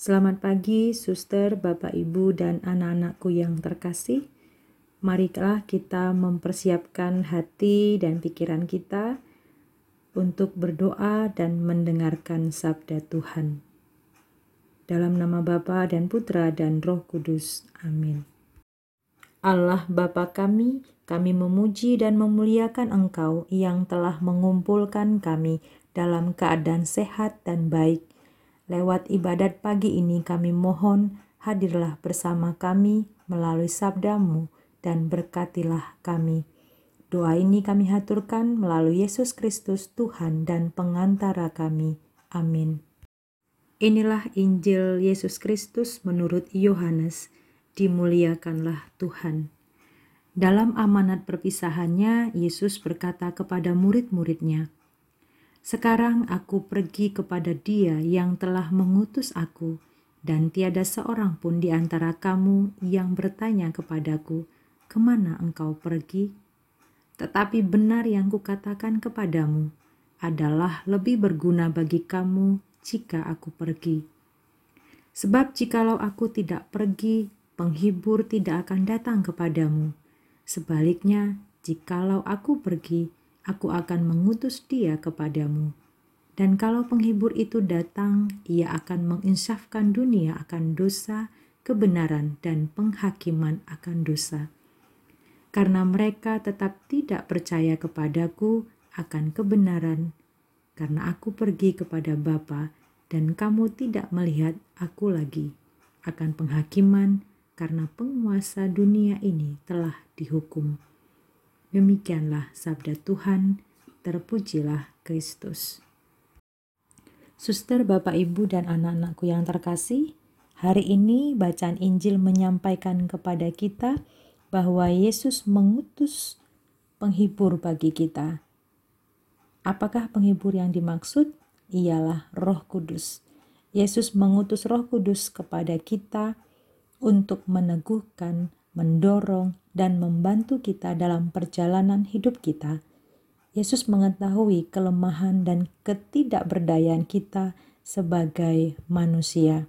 Selamat pagi, suster, bapak, ibu, dan anak-anakku yang terkasih. Marilah kita mempersiapkan hati dan pikiran kita untuk berdoa dan mendengarkan sabda Tuhan. Dalam nama Bapa dan Putra dan Roh Kudus. Amin. Allah Bapa kami, kami memuji dan memuliakan Engkau yang telah mengumpulkan kami dalam keadaan sehat dan baik. Lewat ibadat pagi ini kami mohon hadirlah bersama kami melalui sabdamu dan berkatilah kami. Doa ini kami haturkan melalui Yesus Kristus Tuhan dan pengantara kami. Amin. Inilah Injil Yesus Kristus menurut Yohanes. Dimuliakanlah Tuhan. Dalam amanat perpisahannya, Yesus berkata kepada murid-muridnya, "Sekarang aku pergi kepada Dia yang telah mengutus aku, dan tiada seorang pun di antara kamu yang bertanya kepadaku, 'Kemana engkau pergi?' Tetapi benar yang kukatakan kepadamu adalah lebih berguna bagi kamu jika aku pergi. Sebab jikalau aku tidak pergi, penghibur tidak akan datang kepadamu. Sebaliknya, jikalau aku pergi, aku akan mengutus dia kepadamu. Dan kalau penghibur itu datang, ia akan menginsafkan dunia akan dosa, kebenaran, dan penghakiman akan dosa. Karena mereka tetap tidak percaya kepadaku akan kebenaran karena aku pergi kepada Bapa dan kamu tidak melihat aku lagi akan penghakiman karena penguasa dunia ini telah dihukum. Demikianlah sabda Tuhan, terpujilah Kristus. Suster, Bapak, Ibu, dan anak-anakku yang terkasih, hari ini bacaan Injil menyampaikan kepada kita bahwa Yesus mengutus penghibur bagi kita, Apakah penghibur yang dimaksud? Ialah Roh Kudus. Yesus mengutus Roh Kudus kepada kita untuk meneguhkan, mendorong, dan membantu kita dalam perjalanan hidup kita. Yesus mengetahui kelemahan dan ketidakberdayaan kita sebagai manusia.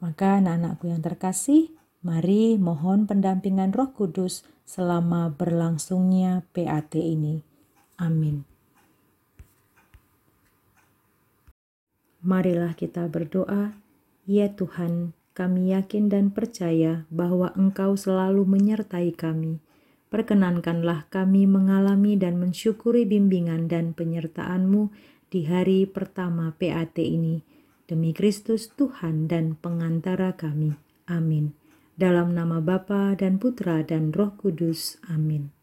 Maka anak-anakku yang terkasih, mari mohon pendampingan Roh Kudus selama berlangsungnya PAT ini. Amin. Marilah kita berdoa, ya Tuhan, kami yakin dan percaya bahwa Engkau selalu menyertai kami. Perkenankanlah kami mengalami dan mensyukuri bimbingan dan penyertaan-Mu di hari pertama PAT ini. Demi Kristus Tuhan dan pengantara kami. Amin. Dalam nama Bapa dan Putra dan Roh Kudus. Amin.